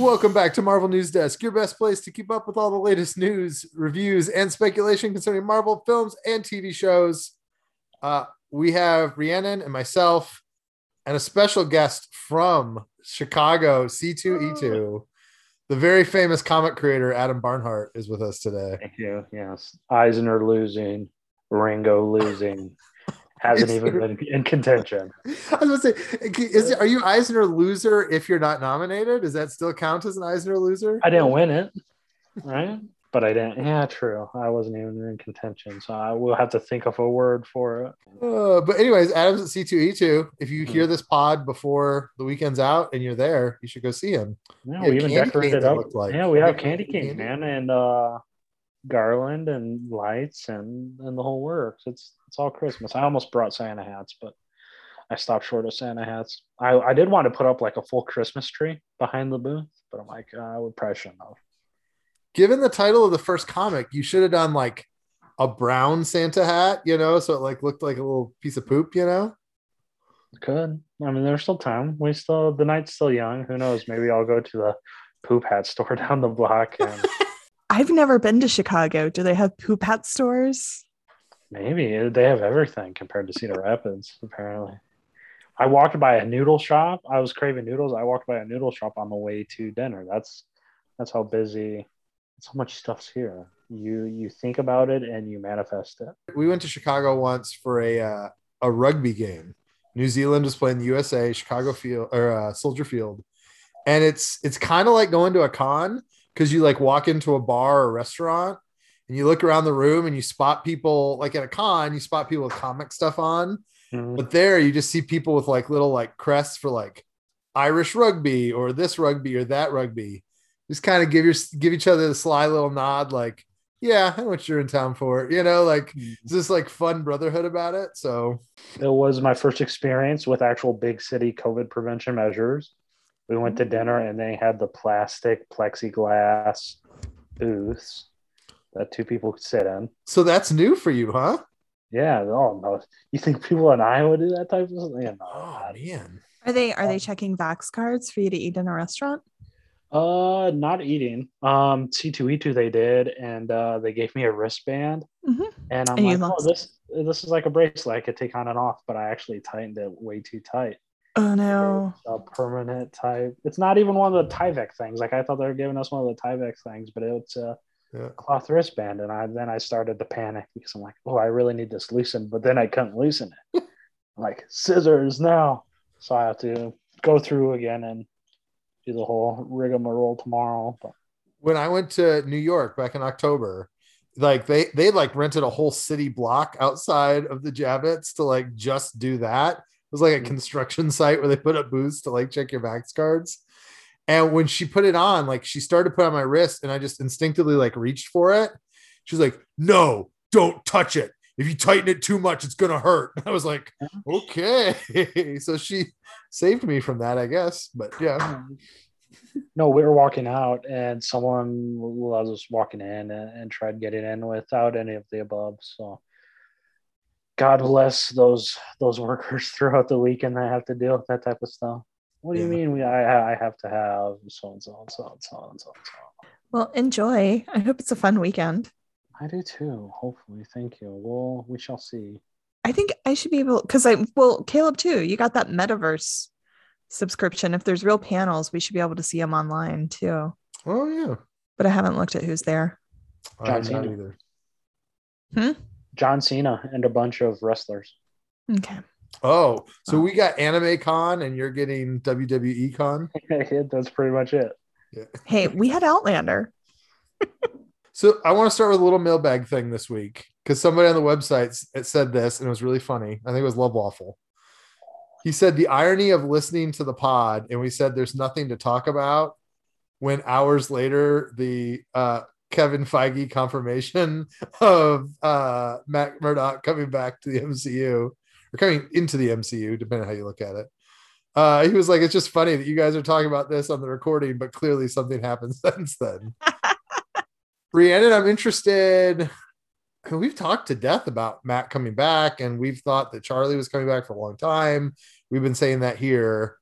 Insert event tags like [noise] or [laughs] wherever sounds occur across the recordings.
Welcome back to Marvel News Desk, your best place to keep up with all the latest news, reviews, and speculation concerning Marvel films and TV shows. Uh, we have Rhiannon and myself, and a special guest from Chicago, C2E2. The very famous comic creator Adam Barnhart is with us today. Thank you. Yes. Eisner losing, Ringo losing. Hasn't even been in contention. [laughs] I was going to say, is, are you Eisner loser if you're not nominated? Does that still count as an Eisner loser? I didn't win it, right? But I didn't. Yeah, true. I wasn't even in contention, so I will have to think of a word for it. Uh, but anyways, Adam's at C2E2. If you hear this pod before the weekend's out and you're there, you should go see him. Yeah, we even decorated it up. like. Yeah, we have Candy cane, man, and uh, garland and lights and and the whole works. It's it's all Christmas. I almost brought Santa hats, but I stopped short of Santa hats. I I did want to put up like a full Christmas tree behind the booth, but I'm like, uh, I would probably shouldn't have. Given the title of the first comic, you should have done like a brown Santa hat, you know, so it like looked like a little piece of poop, you know. Could. I mean, there's still time. We still the night's still young. Who knows? Maybe I'll go to the poop hat store [laughs] down the block and [laughs] I've never been to Chicago. Do they have poop hat stores? maybe they have everything compared to Cedar Rapids. Apparently, I walked by a noodle shop. I was craving noodles. I walked by a noodle shop on the way to dinner. That's that's how busy. That's how much stuff's here. You you think about it and you manifest it. We went to Chicago once for a uh, a rugby game. New Zealand was playing the USA, Chicago Field or uh, Soldier Field, and it's it's kind of like going to a con because you like walk into a bar or restaurant and you look around the room and you spot people like at a con you spot people with comic stuff on Mhm. but there you just see people with like little like crests for like irish rugby or this rugby or that rugby just kind of give your give each other the sly little nod like yeah i know what you're in town for you know like it's this like fun brotherhood about it so It was my first experience with actual big city COVID prevention measures. We went to dinner and they had the plastic plexiglass booths that two people could sit in. so that's new for you huh Yeah, oh no. You think people in Iowa do that type of thing? Yeah, no. oh man Are they are they checking Vax cards for you to eat in a restaurant? Uh not eating. Um C2E2 they did and uh they gave me a wristband Mhm. and I'm And like, oh, this this is like a bracelet. I could take on and off, but I actually tightened it way too tight. Oh no. A permanent type. It's not even one of the Tyvek things. Like I thought they were giving us one of the Tyvek things, but it's a Yeah. cloth wristband. And I then I started to panic because I'm like, oh, I really need this loosened, but then I couldn't loosen it. I'm [laughs] like scissors now, so I have to go through again and do the whole rigmarole tomorrow. But when I went to New York back in October, like they they like rented a whole city block outside of the Javits to like just do that. It was like a Mhm. construction [laughs] site where they put up booths to like check your Vax cards. And when she put it on, like she started to put on my wrist, and I just instinctively like reached for it. She's like, "No, don't touch it. If you tighten it too much, it's gonna hurt." [laughs] I was like, [laughs] "Okay." so she saved me from that, I guess. But yeah, no, we were walking out and someone was walking in and, and tried getting in without any of the above. So God bless those those workers [laughs] throughout the weekend that have to deal with that type of stuff. What do you mean we I, I have to have so and so and so and so and so and so? Well, enjoy. I hope it's a fun weekend. I do too. Hopefully, thank you. Well, we shall see. I think I should be able because I well, Caleb too. You got that metaverse subscription. If there's real panels, we should be able to see them online too. oh yeah, But I haven't looked at who's there. I John have not Cena. either. Hmm? John Cena and a bunch of wrestlers. Okay. Oh, so we got Anime Con and you're getting WWE Con. [laughs] That's pretty much it. Hey, we had Outlander. [laughs] So I want to start with a little mailbag thing this week because somebody on the website it said this and it was really funny. I think it was Love Waffle. He said the irony of listening to the pod and we said there's nothing to talk about when hours later the uh, Kevin Feige confirmation [laughs] of uh, Matt Murdock coming back to the MCU or coming into the MCU, depending on how you look at it. Uh, he was like, it's just funny that you guys are talking about this on the recording, but clearly something happened [laughs] since then. [laughs] Rhiannon, I'm interested. We've talked to death about Matt coming back, and we've thought that Charlie was coming back for a long time. We've been saying that here.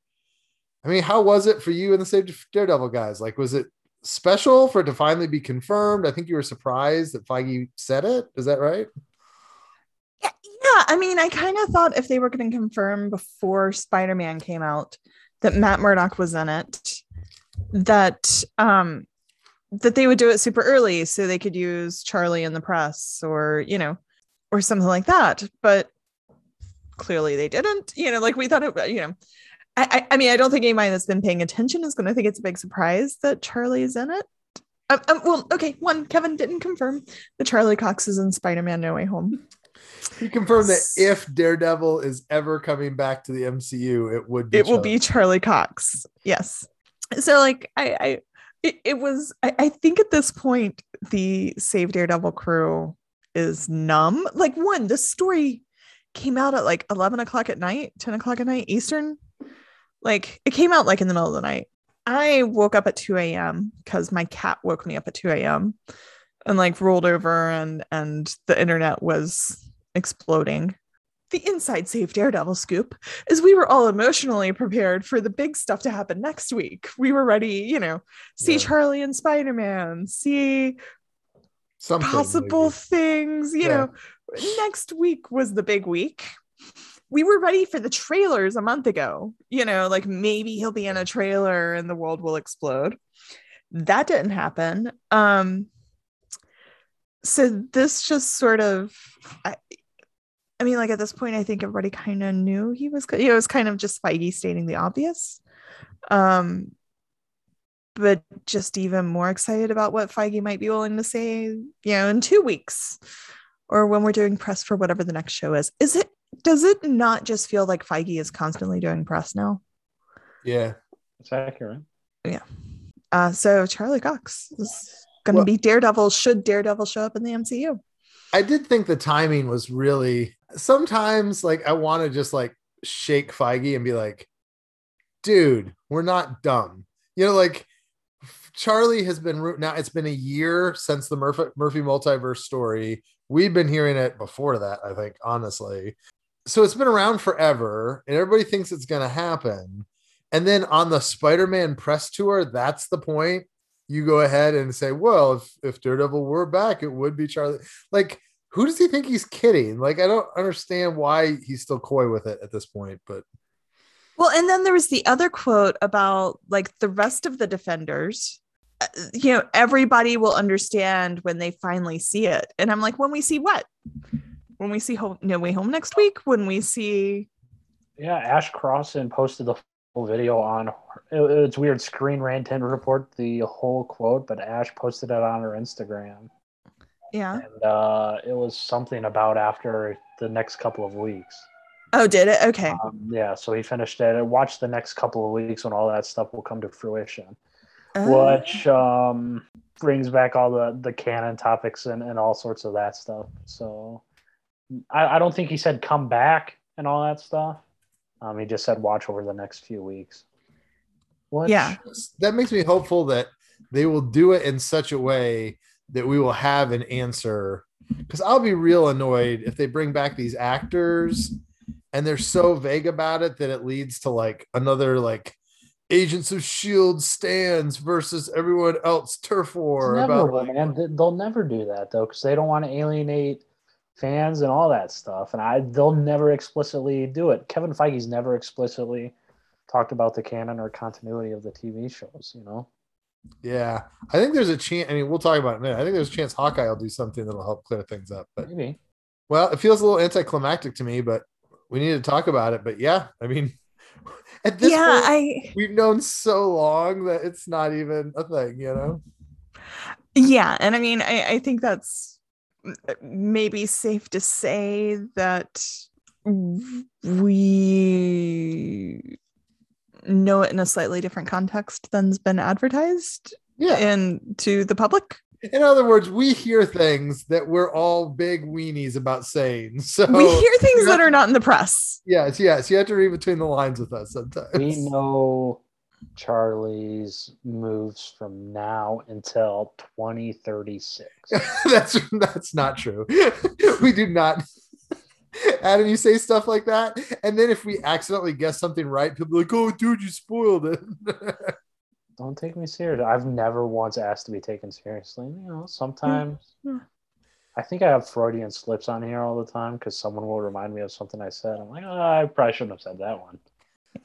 I mean, how was it for you and the Save Daredevil guys? Like, was it special for it to finally be confirmed? I think you were surprised that Feige said it. Is that right? Yeah, yeah. I mean, I kind of thought if they were going to confirm before Spider Man came out that Matt Murdock was in it, that um that they would do it super early so they could use Charlie in the press or you know or something like that. But clearly they didn't. You know, like we thought it. You know, I I, mean, I don't think anybody that's been paying attention is going to think it's a big surprise that Charlie is in it. Um, um, well, okay. One, Kevin didn't confirm that Charlie Cox is in Spider-Man: No Way Home. He confirmed that if Daredevil is ever coming back to the MCU, it would be it will Charlie. be Charlie Cox. Yes. So like I I it, it was I, I think at this point the Save Daredevil crew is numb. Like one, this story came out at like 11 o'clock at night, 10 o'clock at night Eastern. Like it came out like in the middle of the night. I woke up at 2 a.m. because my cat woke me up at 2 a.m. and like rolled over and and the internet was exploding. The inside safe Daredevil scoop is we were all emotionally prepared for the big stuff to happen next week. We were ready, you know, see Yeah. Charlie and Spider Man, see Something possible maybe. things, you Yeah. know. Next week was the big week. We were ready for the trailers a month ago, you know, like maybe he'll be in a trailer and the world will explode. That didn't happen. Um, so this just sort of, I, I mean, like at this point, I think everybody kind of knew he was. You know, it was kind of just Feige stating the obvious. Um, but just even more excited about what Feige might be willing to say, you know, in two weeks or when we're doing press for whatever the next show is. Is it, does it not just feel like Feige is constantly doing press now? Yeah. It's accurate. Yeah. Uh, so Charlie Cox is going to Well- be Daredevil. Should Daredevil show up in the MCU? I did think the timing was really sometimes like I want to just like shake Feige and be like, dude, we're not dumb. You know, like Charlie has been ru- now it's been a year since the Murphy, Murphy multiverse story. We've been hearing it before that, I think, honestly. So it's been around forever, and everybody thinks it's gonna happen. And then on the Spider-Man press tour, that's the point. You go ahead and say, well, if, if Daredevil were back, it would be Charlie like who does he think he's kidding like i don't understand why he's still coy with it at this point but Well, and then there was the other quote about like the rest of the defenders. You know, everybody will understand when they finally see it. And I'm like, when we see what? When we see home, No Way Home next week? When we see, Yeah, Ash Crossan posted the full video on. It, it's weird. Screen Rant didn't report the whole quote, but Ash posted it on her Instagram, yeah. and uh, it was something about after the next couple of weeks. Oh, did it? Okay. Um, yeah, so he finished it. and Watch the next couple of weeks when all that stuff will come to fruition, Oh. which um, brings back all the the canon topics and, and all sorts of that stuff. So I, I don't think he said come back and all that stuff. Um, he just said watch over the next few weeks. Which, Yeah. that makes me hopeful that they will do it in such a way that we will have an answer because i'll be real annoyed if they bring back these actors and they're so vague about it that it leads to like another like agents of shield stands versus everyone else turf It's war about like, man. They'll never do that though, because they don't want to alienate fans and all that stuff. And I, they'll never explicitly do it. Kevin Feige's never explicitly talked about the canon or continuity of the TV shows. You know, yeah i think there's a chance i mean we'll talk about it in a minute i think there's a chance hawkeye will do something that'll help clear things up but maybe. Well, it feels a little anticlimactic to me, but we need to talk about it. But yeah, I mean, [laughs] at this yeah, point, I, we've known so long that it's not even a thing, you know? yeah. And I mean, I, I think that's maybe safe to say that we know it in a slightly different context than's been advertised Yeah. and to the public. In other words, we hear things that we're all big weenies about saying. [laughs] So we hear things you that are not in the press. yes, yes, you have to read between the lines with us sometimes. We know Charlie's moves from now until 2036. [laughs] that's that's not true. [laughs] we do not. Adam, you say stuff like that, and then if we accidentally guess something right, people are like, "Oh, dude, you spoiled it." [laughs] Don't take me serious. I've never once asked to be taken seriously. You know, sometimes Yeah. I think I have Freudian slips on here all the time because someone will remind me of something I said. I'm like, oh, I probably shouldn't have said that one.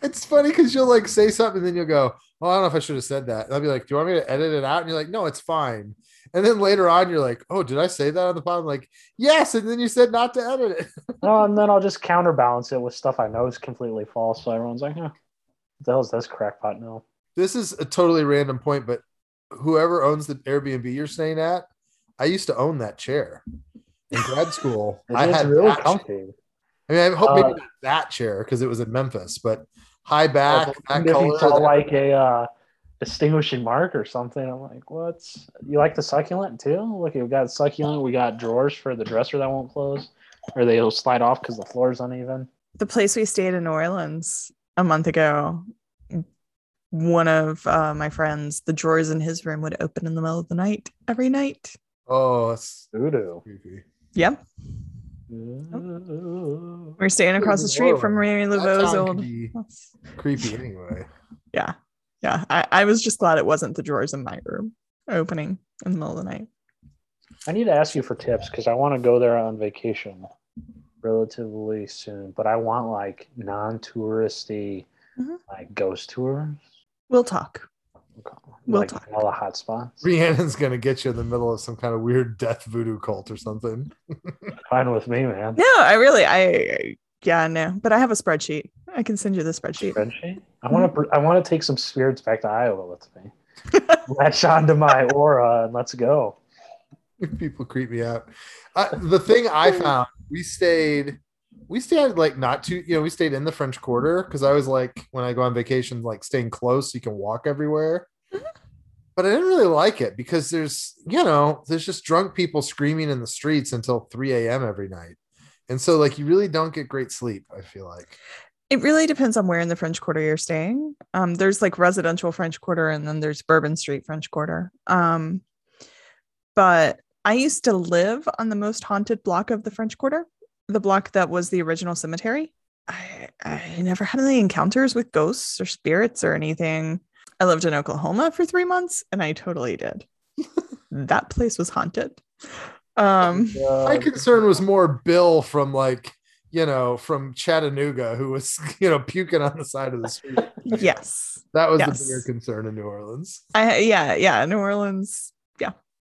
It's funny because you'll like say something, and then you'll go, "Oh, I don't know if I should have said that." And I'll be like, "Do you want me to edit it out?" And you're like, "No, it's fine." And then later on, you're like, "Oh, did I say that on the pod?" I'm like, "Yes," and then you said not to edit it. [laughs] well, and then I'll just counterbalance it with stuff I know is completely false. So everyone's like, huh, the hell is this crackpot now? this is a totally random point, but whoever owns the Airbnb you're staying at, I used to own that chair in grad school. [laughs] I had really that chair. Comfy. I mean, I hope maybe Uh, not that chair because it was in Memphis, but high back, Like, that if you color. saw like a uh, distinguishing mark or something, I'm like, what's you like the succulent too? Look, we got succulent. We got drawers for the dresser that won't close, or they'll slide off because the floor is uneven. the place we stayed in New Orleans a month ago, one of uh, my friends, the drawers in his room would open in the middle of the night every night. oh, that's Voodoo. Yep. Ooh. We are staying across the street from Mary That Laveau's old. creepy anyway. Yeah. Yeah. I, I was just glad it wasn't the drawers in my room opening in the middle of the night. I need to ask you for tips because I want to go there on vacation relatively soon, but I want like non-touristy, Mhm. like ghost tours. We'll talk. We'll like talk. all the hot spots. Rhiannon's gonna get you in the middle of some kind of weird death voodoo cult or something. [laughs] Fine with me, man. No, I really, I, I- yeah, no, but I have a spreadsheet. I can send you the spreadsheet. Spreadsheet. I want to. I want to take some spirits back to Iowa with me. [laughs] Latch onto my aura and let's go. People creep me out. Uh, the thing I found, we stayed, we stayed like not too, you know, we stayed in the French Quarter because I was like, when I go on vacation, like staying close, so you can walk everywhere. Mhm. But I didn't really like it because there's, you know, there's just drunk people screaming in the streets until 3 a.m. every night. And so, like, you really don't get great sleep, I feel like. It really depends on where in the French Quarter you're staying. Um, there's like residential French Quarter, and then there's Bourbon Street French Quarter. Um, but I used to live on the most haunted block of the French Quarter, the block that was the original cemetery. I, I never had any encounters with ghosts or spirits or anything. I lived in Oklahoma for three months, and I totally did. [laughs] that place was haunted. Um, [laughs] My concern was more Bill from like, you know, from Chattanooga who was, [laughs] you know, puking on the side of the street. yes. That was Yes. the bigger concern in New Orleans. I yeah yeah New Orleans yeah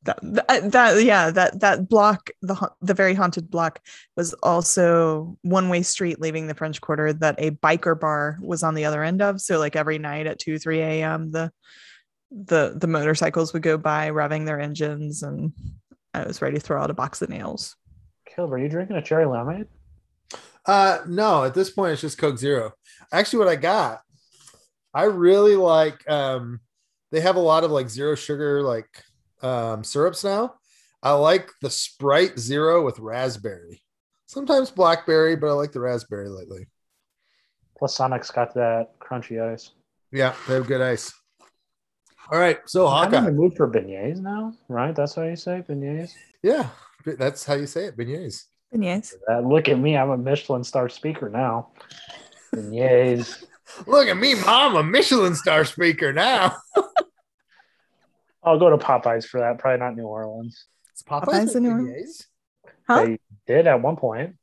that that, that yeah that that block the the very haunted block was also one way street leaving the French Quarter that a biker bar was on the other end of so like every night at 2 3 a.m the the the motorcycles would go by revving their engines and I was ready to throw out a box of nails Caleb, are you drinking a cherry lemonade? Uh no, at this point it's just Coke Zero. Actually, what I got, I really like um they have a lot of like zero sugar like um syrups now. I like the Sprite Zero with raspberry. Sometimes blackberry, but I like the raspberry lately. Plus, Sonic's got that crunchy ice. Yeah, they have good ice. All right, so I'm in the Hawkeye. mood for beignets now, right? That's how you say beignets. Yeah, that's how you say it, beignets. beignets Uh, look at me, I'm a Michelin star speaker now. Beignets. [laughs] Look at me, mom, a Michelin star speaker now. [laughs] I'll go to Popeyes for that. Probably not New Orleans. It's Popeyes with in New Orleans. huh They did at one point.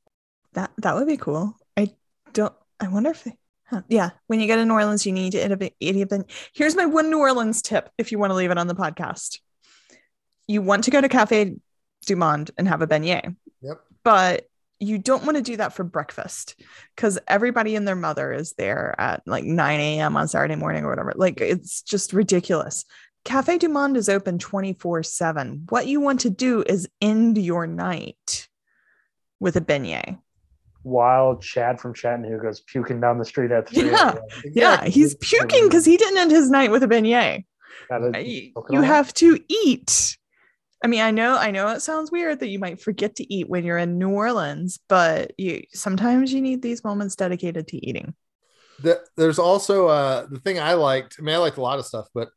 that that would be cool I don't I wonder if they Huh. Yeah, when you go to New Orleans, you need to eat a bit. Eat a bit. Here's my one New Orleans tip if you want to leave it on the podcast. You want to go to Cafe Du Monde and have a beignet, Yep. but you don't want to do that for breakfast because everybody and their mother is there at like 9 a.m. on Saturday morning or whatever. Like it's just ridiculous. Cafe Du Monde is open 24 7. What you want to do is end your night with a beignet. While Chad from Chattanooga is puking down the street at 3 Yeah. a.m. Yeah, he's puking because he didn't end his night with a beignet. You, you have to eat. I mean, I know, I know it sounds weird that you might forget to eat when you're in New Orleans, but you sometimes you need these moments dedicated to eating. The, there's also uh the thing I liked. I mean, I liked a lot of stuff, but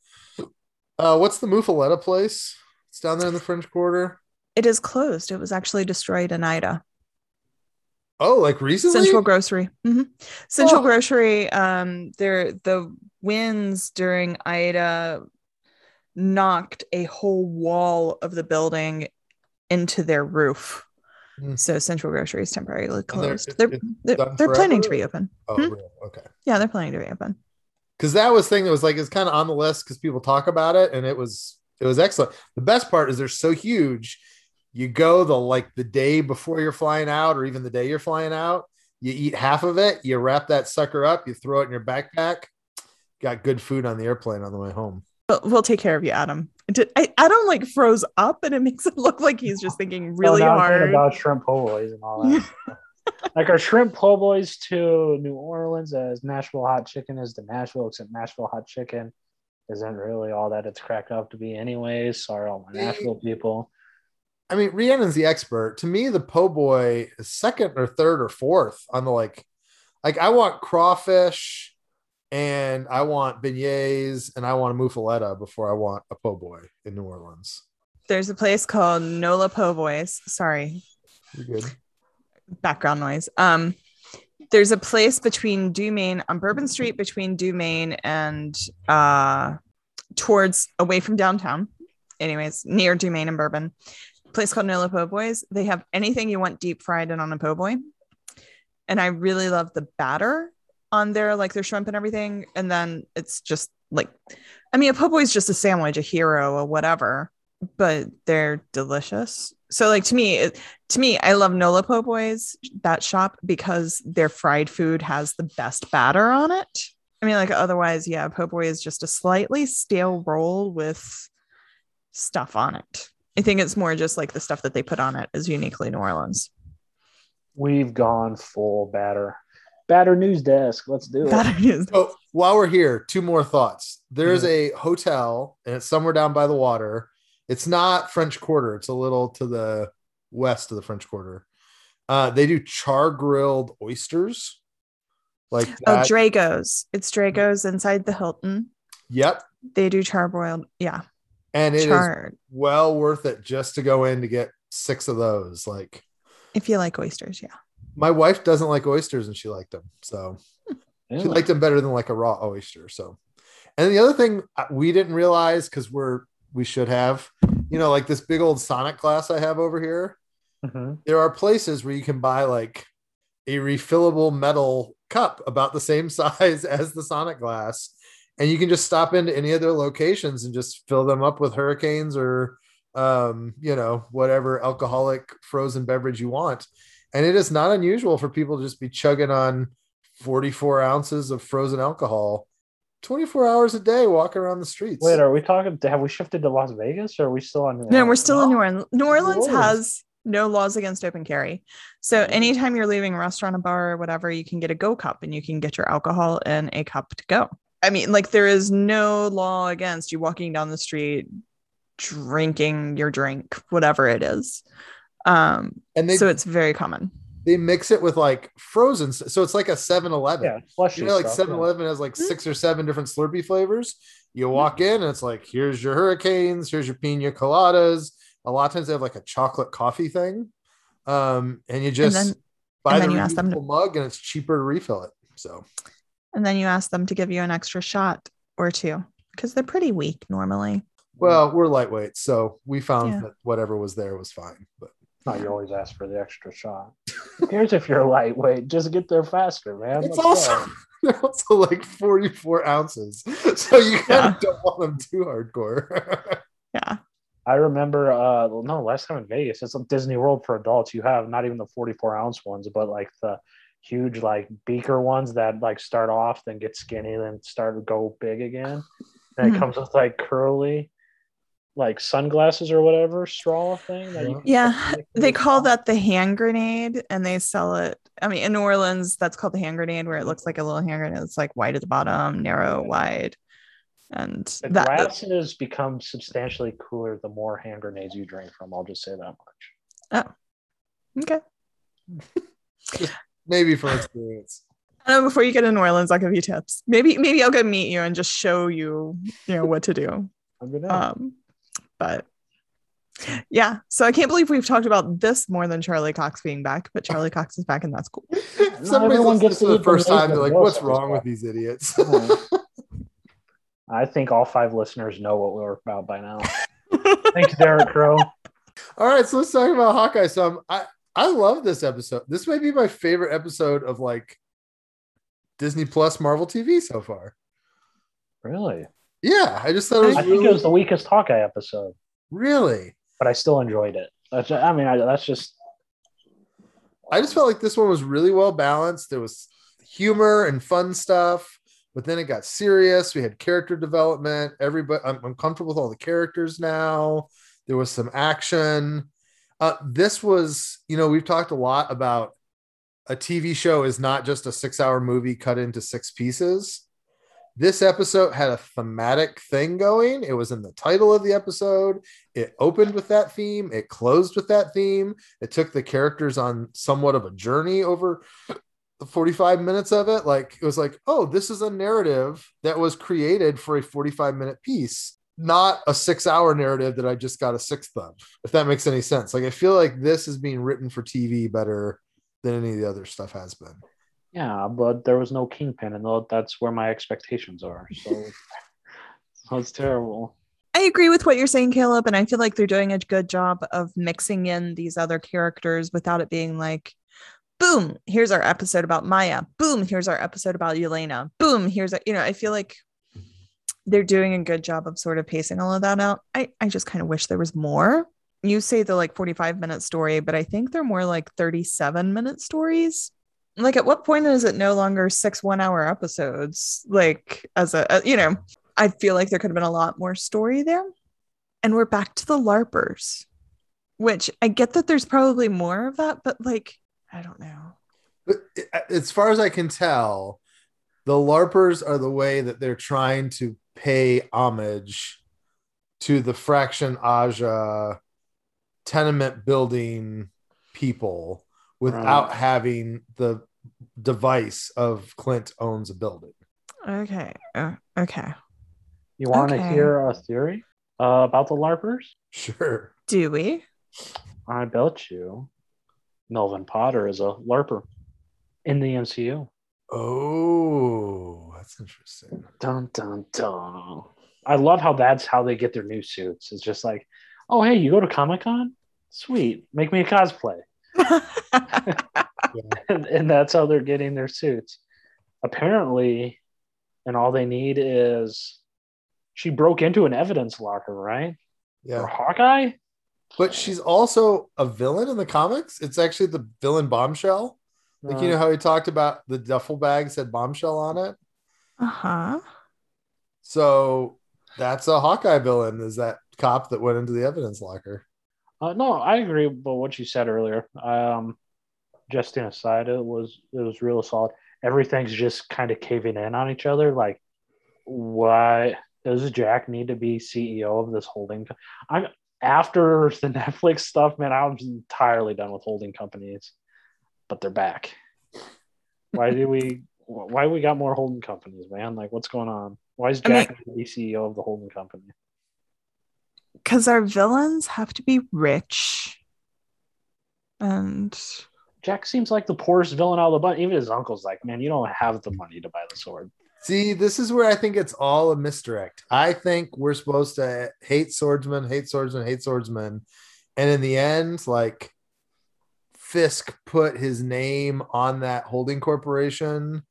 uh what's the Muffaletta place? It's down there in the French Quarter. It is closed. It was actually destroyed in Ida. Oh, like recently? Central Grocery. Mm-hmm. Central Oh. Grocery. Um, there the winds during Ida knocked a whole wall of the building into their roof. Hmm. So Central Grocery is temporarily they're- closed. it- They're they're, they're planning to reopen. Oh, Hmm? okay. Yeah, they're planning to reopen. Because that was thing that was like it's kind of on the list because people talk about it, and it was it was excellent. The best part is they're so huge. You go the like the day before you're flying out, or even the day you're flying out. You eat half of it. You wrap that sucker up. You throw it in your backpack. Got good food on the airplane on the way home. We'll, we'll take care of you, Adam. Did, I, Adam like froze up, and it makes it look like he's just thinking really Oh, now thinking hard. about shrimp po' boys and all that. [laughs] stuff. like our shrimp po' boys to New Orleans as Nashville hot chicken is to Nashville, except Nashville hot chicken isn't really all that it's cracked up to be, anyways. Sorry, all my Nashville people. I mean, Rhiannon's the expert. To me, the po' boy is second or third or fourth on the like, like I want crawfish and I want beignets and I want a muffaletta before I want a po' boy in New Orleans. There's a place called Nola Po Boys. Sorry, You're good? Background noise. Um, there's a place between Dumaine on Bourbon Street between Dumaine and uh, towards away from downtown. Anyways, near Dumaine and Bourbon, place called Nola Po' Boys. They have anything you want deep fried and on a po' boy, and I really love the batter on there, like their shrimp and everything. And then it's just like, I mean, a po' boy is just a sandwich, a hero, or whatever, but they're delicious. So, like to me, to me, I love Nola Po' Boys, that shop, because their fried food has the best batter on it. I mean, like otherwise, yeah, po' boy is just a slightly stale roll with stuff on it. I think it's more just like the stuff that they put on it is uniquely New Orleans. We've gone full batter. Batter news desk. Let's do it. Batter is So while we're here, two more thoughts. There's mm-hmm. a hotel and it's somewhere down by the water. It's not French Quarter. It's a little to the west of the French Quarter. Uh, they do char grilled oysters. Like oh. Drago's. It's Drago's inside the Hilton. yep. They do char charbroiled, yeah, And it is charred. well worth it just to go in to get six of those. Like If you like oysters, yeah. my wife doesn't like oysters and she liked them. So Yeah. [laughs] she liked them better than like a raw oyster. So, and the other thing uh, we didn't realize because we're we should have, you know, like this big old Sonic glass I have over here. Mhm. There are places where you can buy like a refillable metal cup about the same [laughs] size as the Sonic glass, and you can just stop into any of their locations and just fill them up with hurricanes or um, you know, whatever alcoholic frozen beverage you want. And it is not unusual for people to just be chugging on 44 ounces of frozen alcohol 24 hours a day walking around the streets. Wait, are we talking? Have we shifted to Las Vegas or are we still on? New No, we're Orleans? still in New Orleans. New Orleans Orleans. has no laws against open carry. So anytime you're leaving a restaurant, a bar, or whatever, you can get a go cup and you can get your alcohol in a cup to go. I mean, like there is no law against you walking down the street drinking your drink, whatever it is. Um, and they so it's very common. They mix it with like frozen so it's like a 7-Eleven. Yeah, you know, like stuff, 7 yeah. Eleven has like Mhm. six or seven different Slurpee flavors. You walk in and it's like, here's your hurricanes, here's your pina coladas. A lot of times they have like a chocolate coffee thing. Um, and you just then- buy and the you ask them to- reusable mug and it's cheaper to refill it. So And then you ask them to give you an extra shot or two because they're pretty weak normally. well, we're lightweight, so we found Yeah. that whatever was there was fine. But No, you always ask for the extra shot. Here's if you're lightweight, just get there faster, man. it's Let's also [laughs] they're also like 44 ounces. [laughs] So you kind Yeah. of don't want them too hardcore. [laughs] Yeah. I remember, uh, no, last time in Vegas, it's a Disney World for adults. You have not even the 44 ounce ones, but like the huge, like beaker ones that like start off, then get skinny, then start to go big again. And it Mhm. comes with like curly, like sunglasses or whatever straw thing. That you Yeah, they call that the hand grenade and they sell it. I mean, in New Orleans, that's called the hand grenade, where it looks like a little hand grenade. It's like wide at the bottom, narrow, wide. And The that, glasses become substantially cooler the more hand grenades you drink from. I'll just say that much. Oh, okay. Maybe from experience. I know before you get to New Orleans, I'll give you tips. Maybe, maybe I'll go meet you and just show you, you know, what to do. I'm gonna- Um, but Yeah. So I can't believe we've talked about this more than Charlie Cox being back, but Charlie Cox is back and that's cool. [laughs] Somebody everyone gets to to the first time. They're like, "What's wrong with these idiots?" [laughs] I think all five listeners know what we're about by now. [laughs] Thanks, Derek Crow. All right, so let's talk about Hawkeye. Some I I love this episode. This may be my favorite episode of like Disney Plus Marvel TV so far. Really? Yeah, I just thought it was I think it was the weakest Hawkeye episode, really. but I still enjoyed it. That's, I mean, I, that's just I just felt like this one was really well balanced. There was humor and fun stuff, but then it got serious. We had character development. Everybody, I'm, I'm comfortable with all the characters now. There was some action. Uh, this was, you know, we've talked a lot about a TV show is not just a six hour movie cut into six pieces. This episode had a thematic thing going. It was in the title of the episode. It opened with that theme. It closed with that theme. It took the characters on somewhat of a journey over the 45 minutes of it. Like it was like, oh, this is a narrative that was created for a 45 minute piece, not a six hour narrative that I just got a sixth of, if that makes any sense. Like I feel like this is being written for TV better than any of the other stuff has been. Yeah, but there was no Kingpin, and that's where my expectations are. So, [laughs] so it's terrible. I agree with what you're saying, Caleb, and I feel like they're doing a good job of mixing in these other characters without it being like, boom, here's our episode about Maya. Boom, here's our episode about Elena. Boom, here's a, you know, I feel like they're doing a good job of sort of pacing all of that out. I, I just kind of wish there was more. You say the like 45 minute story, but I think they're more like 37 minute stories. Like, at what point is it no longer six one hour episodes? Like, as a, a- you know, I feel like there could have been a lot more story there. And we're back to the LARPers, which I get that there's probably more of that, but like, I don't know. But uh, as far as I can tell, the LARPers are the way that they're trying to pay homage to the Fraction Aja tenement building people without Right. having the device of Clint owns a building. Okay. Uh, okay. You want to Okay. hear a theory uh, about the LARPers? Sure. Do we? I bet you Melvin Potter is a LARPer in the MCU. Oh, that's interesting. Dun dun dun. I love how that's how they get their new suits. It's just like, oh hey, you go to Comic Con? Sweet, make me a cosplay, and, [laughs] and that's how they're getting their suits. Apparently, and all they need is she broke into an evidence locker, right? Or Yeah. Hawkeye. But she's also a villain in the comics. It's actually the villain bombshell. Like, you know how he talked about the duffel bag said bombshell on it? uh-huh. So that's a Hawkeye villain, is that cop that went into the evidence locker. Uh, no, I agree with what you said earlier. Um, just an aside, it was it was real solid. Everything's just kind of caving in on each other. Like, why does Jack need to be CEO of this holding? Co- I after the [laughs] Netflix stuff, man, I was entirely done with holding companies, but they're back. Why do we? Why we got more holding companies, man? Like, what's going on? Why is I mean- Jack need CEO of the holding company? Because our villains have to be rich. And Jack seems like the poorest villain out of the bunch. Even his uncle's like, man, you don't have the money to buy the sword. See, this is where I think it's all a misdirect. I think we're supposed to hate swordsmen, hate swordsmen, hate swordsmen. And in the end, like Fisk put his name on that holding corporation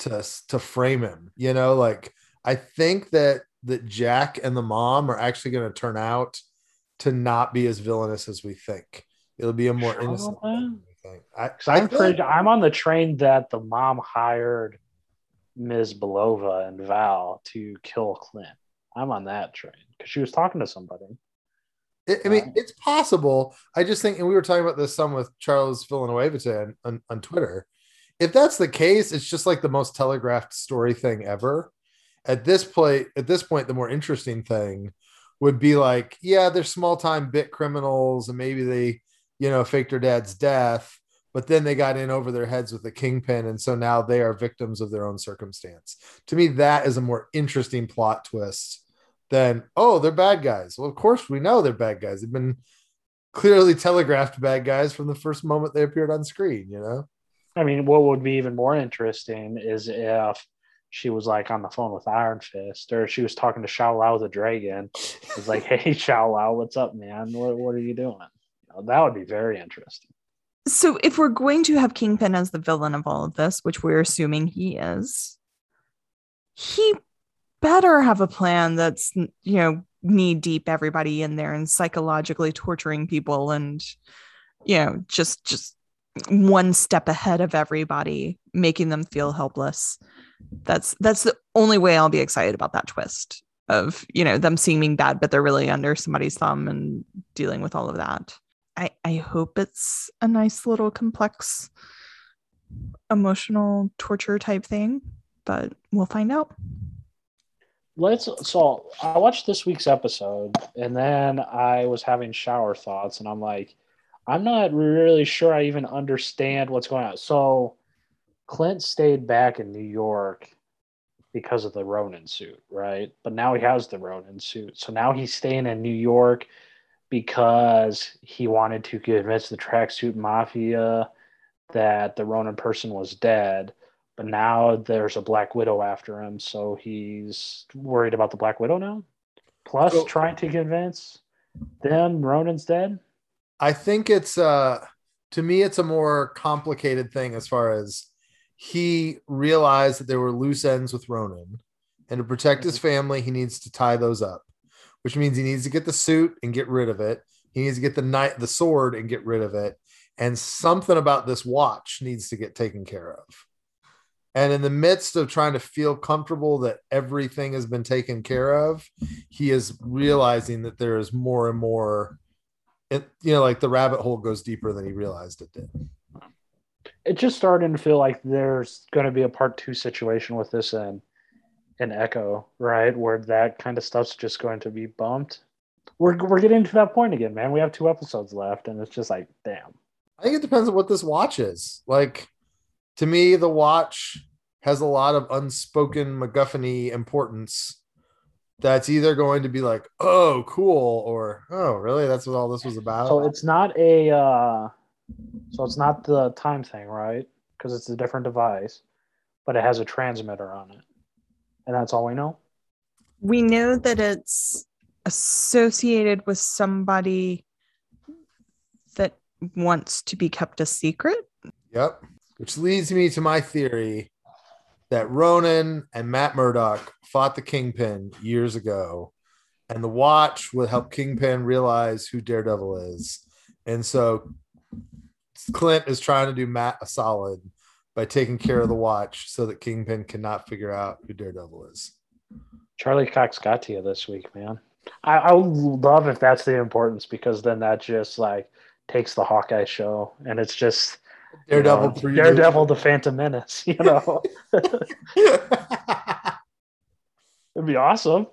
to to frame him. You know, like I think that that Jack and the mom are actually going to turn out to not be as villainous as we think. It'll be a more innocent. thing than we think. I, I'm pretty, I'm on the train that the mom hired Ms. Belova and Val to kill Clint. I'm on that train because she was talking to somebody. I I mean, Right. it's possible. I just think, and we were talking about this some with Charles Villanueva on, on, on Twitter. If that's the case, it's just like the most telegraphed story thing ever. At this point, at this point, the more interesting thing would be like, yeah, they're small time bit criminals, and maybe they, you know, faked their dad's death, but then they got in over their heads with the kingpin, and so now they are victims of their own circumstance. To me, that is a more interesting plot twist than oh, they're bad guys. Well, of course we know they're bad guys. They've been clearly telegraphed bad guys from the first moment they appeared on screen, you know? I mean, what would be even more interesting is if she was like on the phone with Iron Fist, or she was talking to Shou-Lao the dragon. It's like, [laughs] hey, Shou-Lao, what's up, man? What, what are you doing? You know, that would be very interesting. So, if we're going to have Kingpin as the villain of all of this, which we're assuming he is, he better have a plan that's, you know, knee deep everybody in there and psychologically torturing people and, you know, just, just one step ahead of everybody, making them feel helpless. That's that's the only way I'll be excited about that twist of you know them seeming bad, but they're really under somebody's thumb and dealing with all of that. I I hope it's a nice little complex emotional torture type thing, but we'll find out. Let's so I watched this week's episode and then I was having shower thoughts and I'm like, I'm not really sure I even understand what's going on. So Clint stayed back in New York because of the Ronin suit, right? But now he has the Ronin suit. So now he's staying in New York because he wanted to convince the tracksuit mafia that the Ronin person was dead. But now there's a Black Widow after him. So he's worried about the Black Widow now. Plus, so, trying to convince them Ronin's dead. I think it's, uh, to me, it's a more complicated thing as far as he realized that there were loose ends with Ronin, and to protect his mm-hmm. family, he needs to tie those up, which means he needs to get the suit and get rid of it. He needs to get the knight, the sword, and get rid of it. And something about this watch needs to get taken care of. And in the midst of trying to feel comfortable that everything has been taken care of, he is realizing that there is more and more. It, you know, like the rabbit hole goes deeper than he realized it did it's just starting to feel like there's going to be a part two situation with this and an echo right? Where that kind of stuff's just going to be bumped. We're, we're getting to that point again man. We have two episodes left and it's just like damn. I think it depends on what this watch is. Like to me the watch has a lot of unspoken macguffin importance that's either going to be like oh cool or oh really? That's what all this was about? So it's not a uh so it's not the time thing, right? Because it's a different device, but it has a transmitter on it. And that's all we know. We know that it's associated with somebody that wants to be kept a secret. Yep. Which leads me to my theory that Ronin and Matt Murdock fought the Kingpin years ago, and the watch would help Kingpin realize who Daredevil is. And so Clint is trying to do Matt a solid by taking care of the watch so that Kingpin cannot figure out who Daredevil is. Charlie Cox got to you this week, man. I, I would love if that's the importance because then that just like takes the Hawkeye show and it's just Daredevil, you know, Daredevil, the Phantom Menace. [laughs] You know, [laughs] it'd be awesome.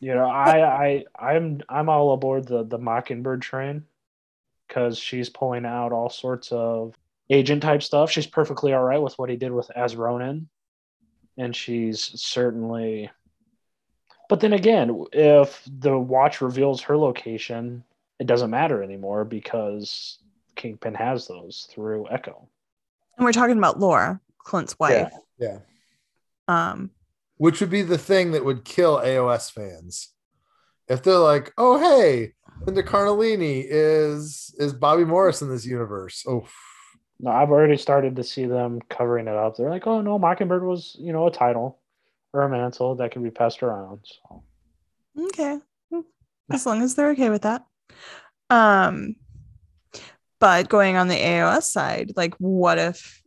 You know, I I I'm I'm all aboard the the Mockingbird train because she's pulling out all sorts of agent type stuff. She's perfectly all right with what he did with as Ronin, and she's certainly. But then again, if the watch reveals her location, it doesn't matter anymore because Kingpin has those through Echo. And we're talking about Laura, Clint's wife. Yeah. yeah. Um, which would be the thing that would kill AOS fans if they're like, "Oh, hey, Linda Cardellini is is Bobbi Morse in this universe. Oh, no, I've already started to see them covering it up. They're like, oh no, Mockingbird was you know a title or a mantle that can be passed around. So. Okay, as long as they're okay with that. Um, but going on the AOS side, like, what if?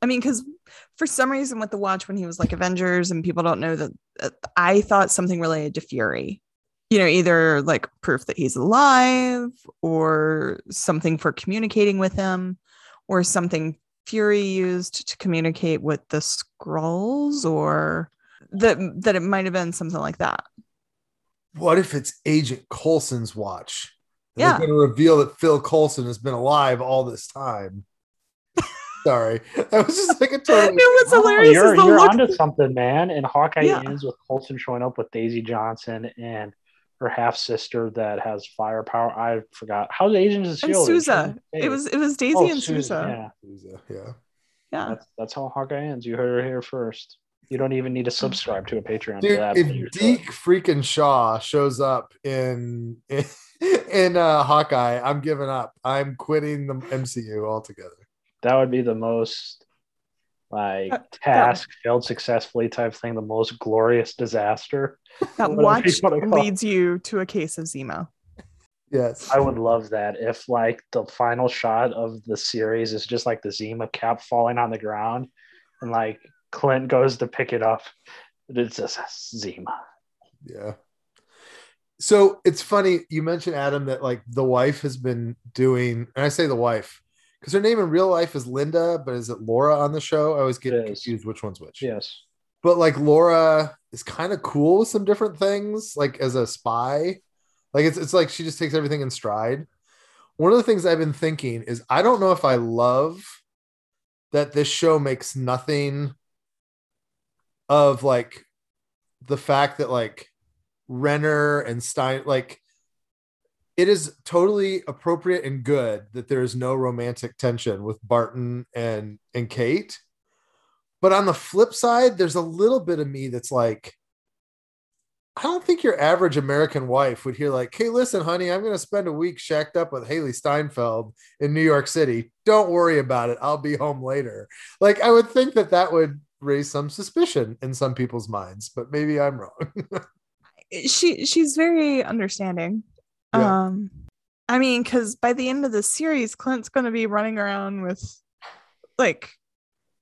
I mean, because for some reason with the watch when he was like Avengers and people don't know that, uh, I thought something related to Fury you know, either like proof that he's alive or something for communicating with him or something Fury used to communicate with the Skrulls or that that it might have been something like that. What if it's Agent Coulson's watch? And yeah. They're going to reveal that Phil Coulson has been alive all this time. [laughs] Sorry, that was just like a totally. It was Oh, hilarious. is you're the you're look- onto something, man. And Hawkeye Yeah. ends with Coulson showing up with Daisy Johnson and her half sister that has firepower. I forgot how the Agents of and Shield. Sousa. It was it was Daisy Oh, and Susan, Sousa. Yeah, Yeah. Yeah. that's that's how Hawkeye ends. You heard her here first. You don't even need to subscribe to a Patreon for Dude, that. if but you. Deke freaking Shaw shows up in in, [laughs] in uh, Hawkeye, I'm giving up. I'm quitting the MCU altogether. that would be the most like Uh, task failed successfully type thing, the most glorious disaster. [laughs] That watch you wanna call it. leads you to a case of Zemo. Yes. I would love that if like the final shot of the series is just like the Zima cap falling on the ground and like Clint goes to pick it up. and It's just Zima. Yeah. So it's funny you mentioned Adam that like the wife has been doing, and I say the wife because her name in real life is Linda, but is it Laura on the show? I always get confused which one's which. Yes. But like Laura is kind of cool with some different things, like as a spy. Like it's it's like she just takes everything in stride. One of the things I've been thinking is I don't know if I love that this show makes nothing of like the fact that like Renner and Stein like it is totally appropriate and good that there is no romantic tension with Barton and and Kate. But on the flip side, there's a little bit of me that's like, I don't think your average American wife would hear like, "Hey, listen, honey, I'm going to spend a week shacked up with Hailee Steinfeld in New York City. Don't worry about it. I'll be home later." Like, I would think that that would raise some suspicion in some people's minds, but maybe I'm wrong. [laughs] She she's very understanding. Yeah. Um I mean, because by the end of the series, Clint's gonna be running around with like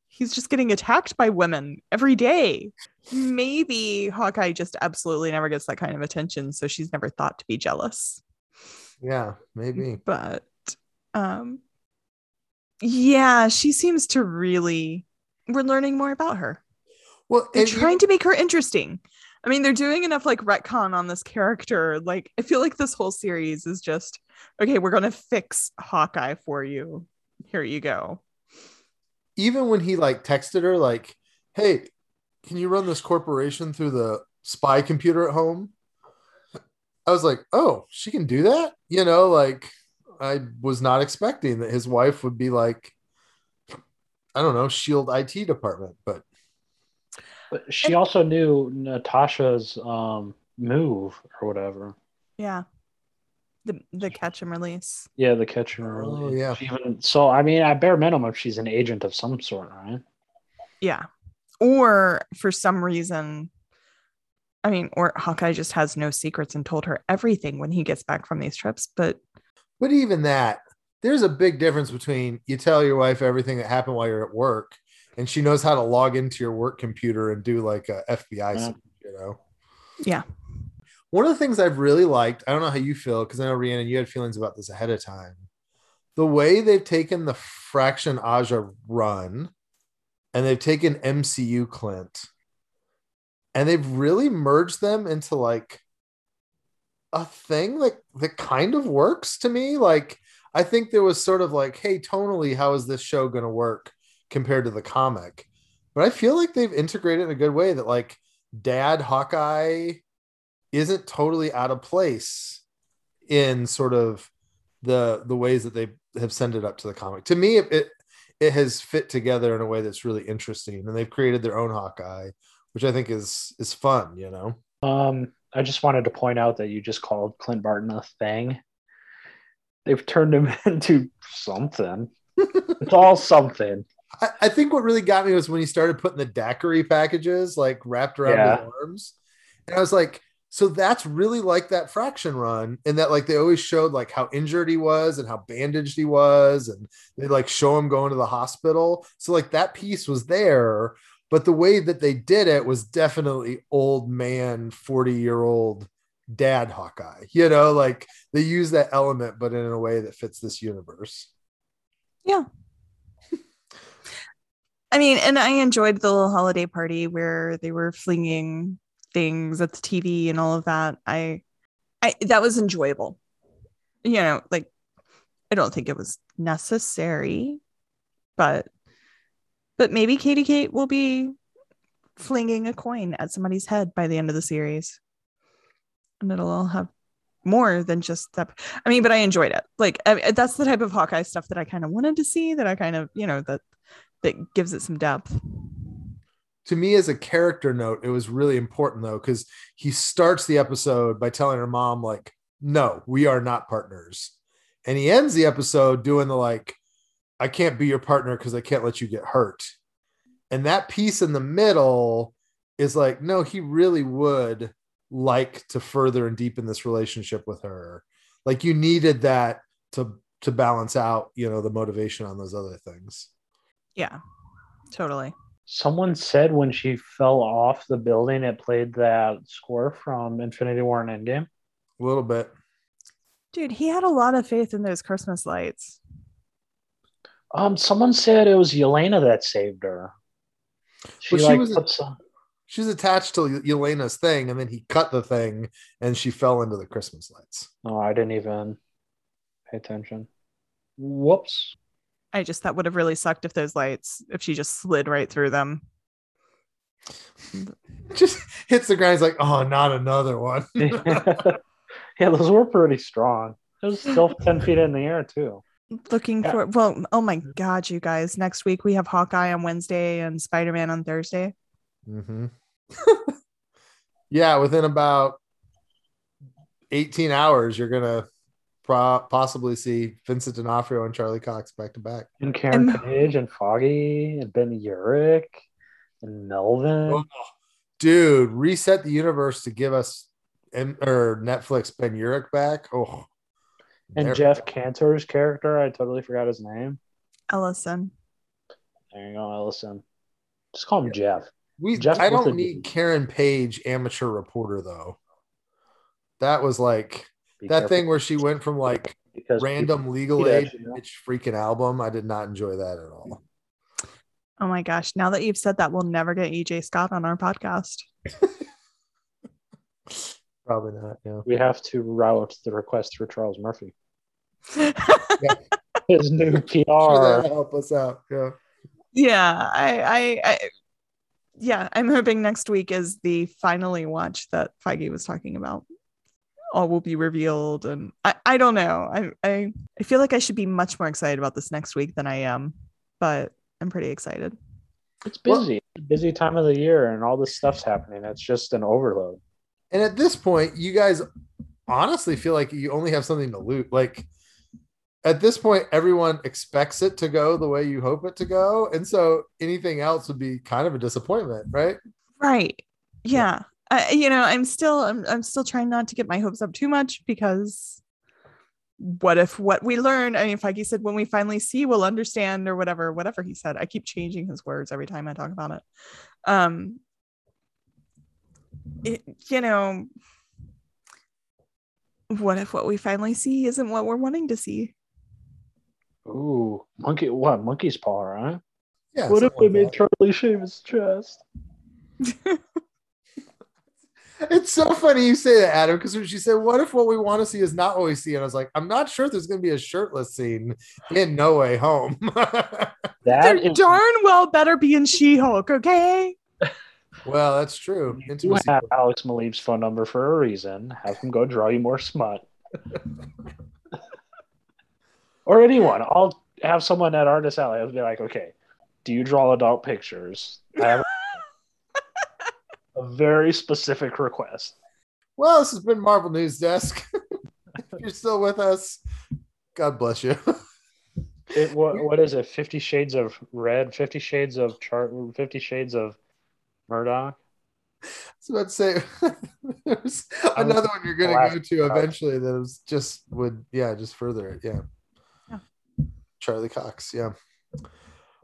he's just getting attacked by women every day. Maybe Hawkeye just absolutely never gets that kind of attention, so she's never thought to be jealous. yeah, maybe. but um yeah she seems to really we're learning more about her Well, they're and trying to make her interesting i mean they're doing enough like retcon on this character. Like i feel like this whole series is just okay we're gonna fix hawkeye for you. Here you go. Even when he like texted her like hey can you run this corporation through the spy computer at home? I was like oh she can do that? You know like i was not expecting that his wife would be like i don't know shield it department but But she also knew Natasha's um move or whatever. yeah the the catch and release Yeah, the catcher. Oh, yeah. Even, so I mean, at bare minimum, she's an agent of some sort, right? yeah or for some reason i mean or hawkeye just has no secrets and told her everything when he gets back from these trips but but even that there's a big difference between you tell your wife everything that happened while you're at work and she knows how to log into your work computer and do like a fbi Yeah. search, you know Yeah. one of the things i've really liked i don't know how you feel because i know rhiannon you had feelings about this ahead of time the way they've taken the fraction aja run and they've taken mcu clint and they've really merged them into like a thing that that kind of works to me like i think there was sort of like hey tonally how is this show going to work compared to the comic but i feel like they've integrated in a good way that like dad hawkeye isn't totally out of place in sort of the the ways that they have sent it up to the comic to me it, it has fit together in a way that's really interesting and they've created their own hawkeye which i think is is fun you know Um, I just wanted to point out that you just called Clint Barton a thing. They've turned him [laughs] into something. it's all something. I, I think what really got me was when he started putting the daiquiri packages like wrapped around Yeah. his arms. And I was like, so that's really like that fraction run. And that like they always showed like how injured he was and how bandaged he was. And they like show him going to the hospital. So like that piece was there. But the way that they did it was definitely old man, 40 year old dad Hawkeye. You know, like they use that element, but in a way that fits this universe. I mean, and I enjoyed the little holiday party where they were flinging things at the TV and all of that. I, I that was enjoyable. You know, like I don't think it was necessary, but But maybe Katie Kate will be flinging a coin at somebody's head by the end of the series. And it'll all have more than just that. I mean, but I enjoyed it. Like I, that's the type of Hawkeye stuff that I kind of wanted to see. That I kind of, you know, that that gives it some depth. To me, as a character note, it was really important though, because he starts the episode by telling her mom, like, no, we are not partners. And he ends the episode doing the like, I can't be your partner because I can't let you get hurt. And that piece in the middle is like, no, he really would like to further and deepen this relationship with her. Like you needed that to to balance out, you know, the motivation on those other things. Yeah, totally. Someone said when she fell off the building, it played that score from Infinity War and Endgame. A little bit. Dude, he had a lot of faith in those Christmas lights. Um, someone said it was Yelena that saved her. She, Well, she like was- put some, She's attached to Yelena's thing, and then he cut the thing, and she fell into the Christmas lights. No, I didn't even pay attention. Whoops. I just that would have really sucked if those lights, if she just slid right through them. [laughs] Just hits the ground. He's like, "Oh, not another one." [laughs] yeah, those were pretty strong. It was still 10 feet in the air, too. Looking Yeah. for well, oh my god, you guys. Next week we have Hawkeye on Wednesday and Spider-Man on Thursday. hmm [laughs] yeah, within about 18 hours, you're gonna pro- possibly see Vincent D'Onofrio and Charlie Cox back to back. And Karen And- Page and Foggy and Ben Urich and Melvin. Oh, dude, reset the universe to give us and or Netflix Ben Urich back. Oh, and there- Geoff Cantor's character, I totally forgot his name. Ellison. There you go, Ellison. Just call him Jeff. We Jeff I with don't need D. Karen Page, amateur reporter though. That was like Be that careful thing where she went from like because random legal see that aid you know? freaking album. I did not enjoy that at all. Oh my gosh. Now that you've said that, we'll never get EJ Scott on our podcast. [laughs] Probably not. Yeah. we have to route the request for Charles Murphy. [laughs] His new [laughs] PR. that'll help us out. Yeah. yeah, I, I, I, yeah, I'm hoping next week is the finally watch that Feige was talking about. All will be revealed, and I, I don't know. I, I, I feel like I should be much more excited about this next week than I am, but I'm pretty excited. It's Well- busy. busy time of the year and all this stuff's happening. It's just an overload. And at this point, you guys honestly feel like you only have something to loot. Like at this point, everyone expects it to go the way you hope it to go. And so anything else would be kind of a disappointment, right? Right. Yeah. I, you know, I'm still I'm I'm still trying not to get my hopes up too much because what if what we learn? I mean, Feige said when we finally see, we'll understand or whatever, whatever he said. I keep changing his words every time I talk about it. Um it, you know, what if what we finally see isn't what we're wanting to see? Ooh, monkey what? Monkey's paw, right? Yeah. what if something they like made Charlie shave his chest? [laughs] that. It's so funny you say that, Adam, because she said, What if what we want to see is not what we see? And I was like, I'm not sure if there's going to be a shirtless scene in No Way Home. [laughs] That They're darn well better be in She-Hulk, okay? well, that's true. you have Alex Maleev's phone number for a reason. Have him go draw you more smut. [laughs] or anyone. I'll have someone at Artist Alley. I'll be like, okay, do you draw adult pictures? I have a very specific request. Well, this has been Marvel News Desk. [laughs] if you're still with us, God bless you. [laughs] It, what, what is it? Fifty Shades of Red, Fifty Shades of Chart, Fifty Shades of Murdoch. I was about to say [laughs] there's another one you're going to go to eventually that was just would yeah just further it yeah. Yeah. Charlie Cox yeah.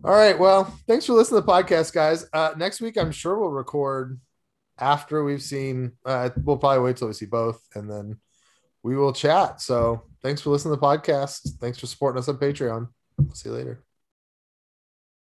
All right, well, thanks for listening to the podcast, guys. Uh, next week, I'm sure we'll record after we've seen. Uh, we'll probably wait till we see both, and then we will chat. So, thanks for listening to the podcast. Thanks for supporting us on Patreon. See you later.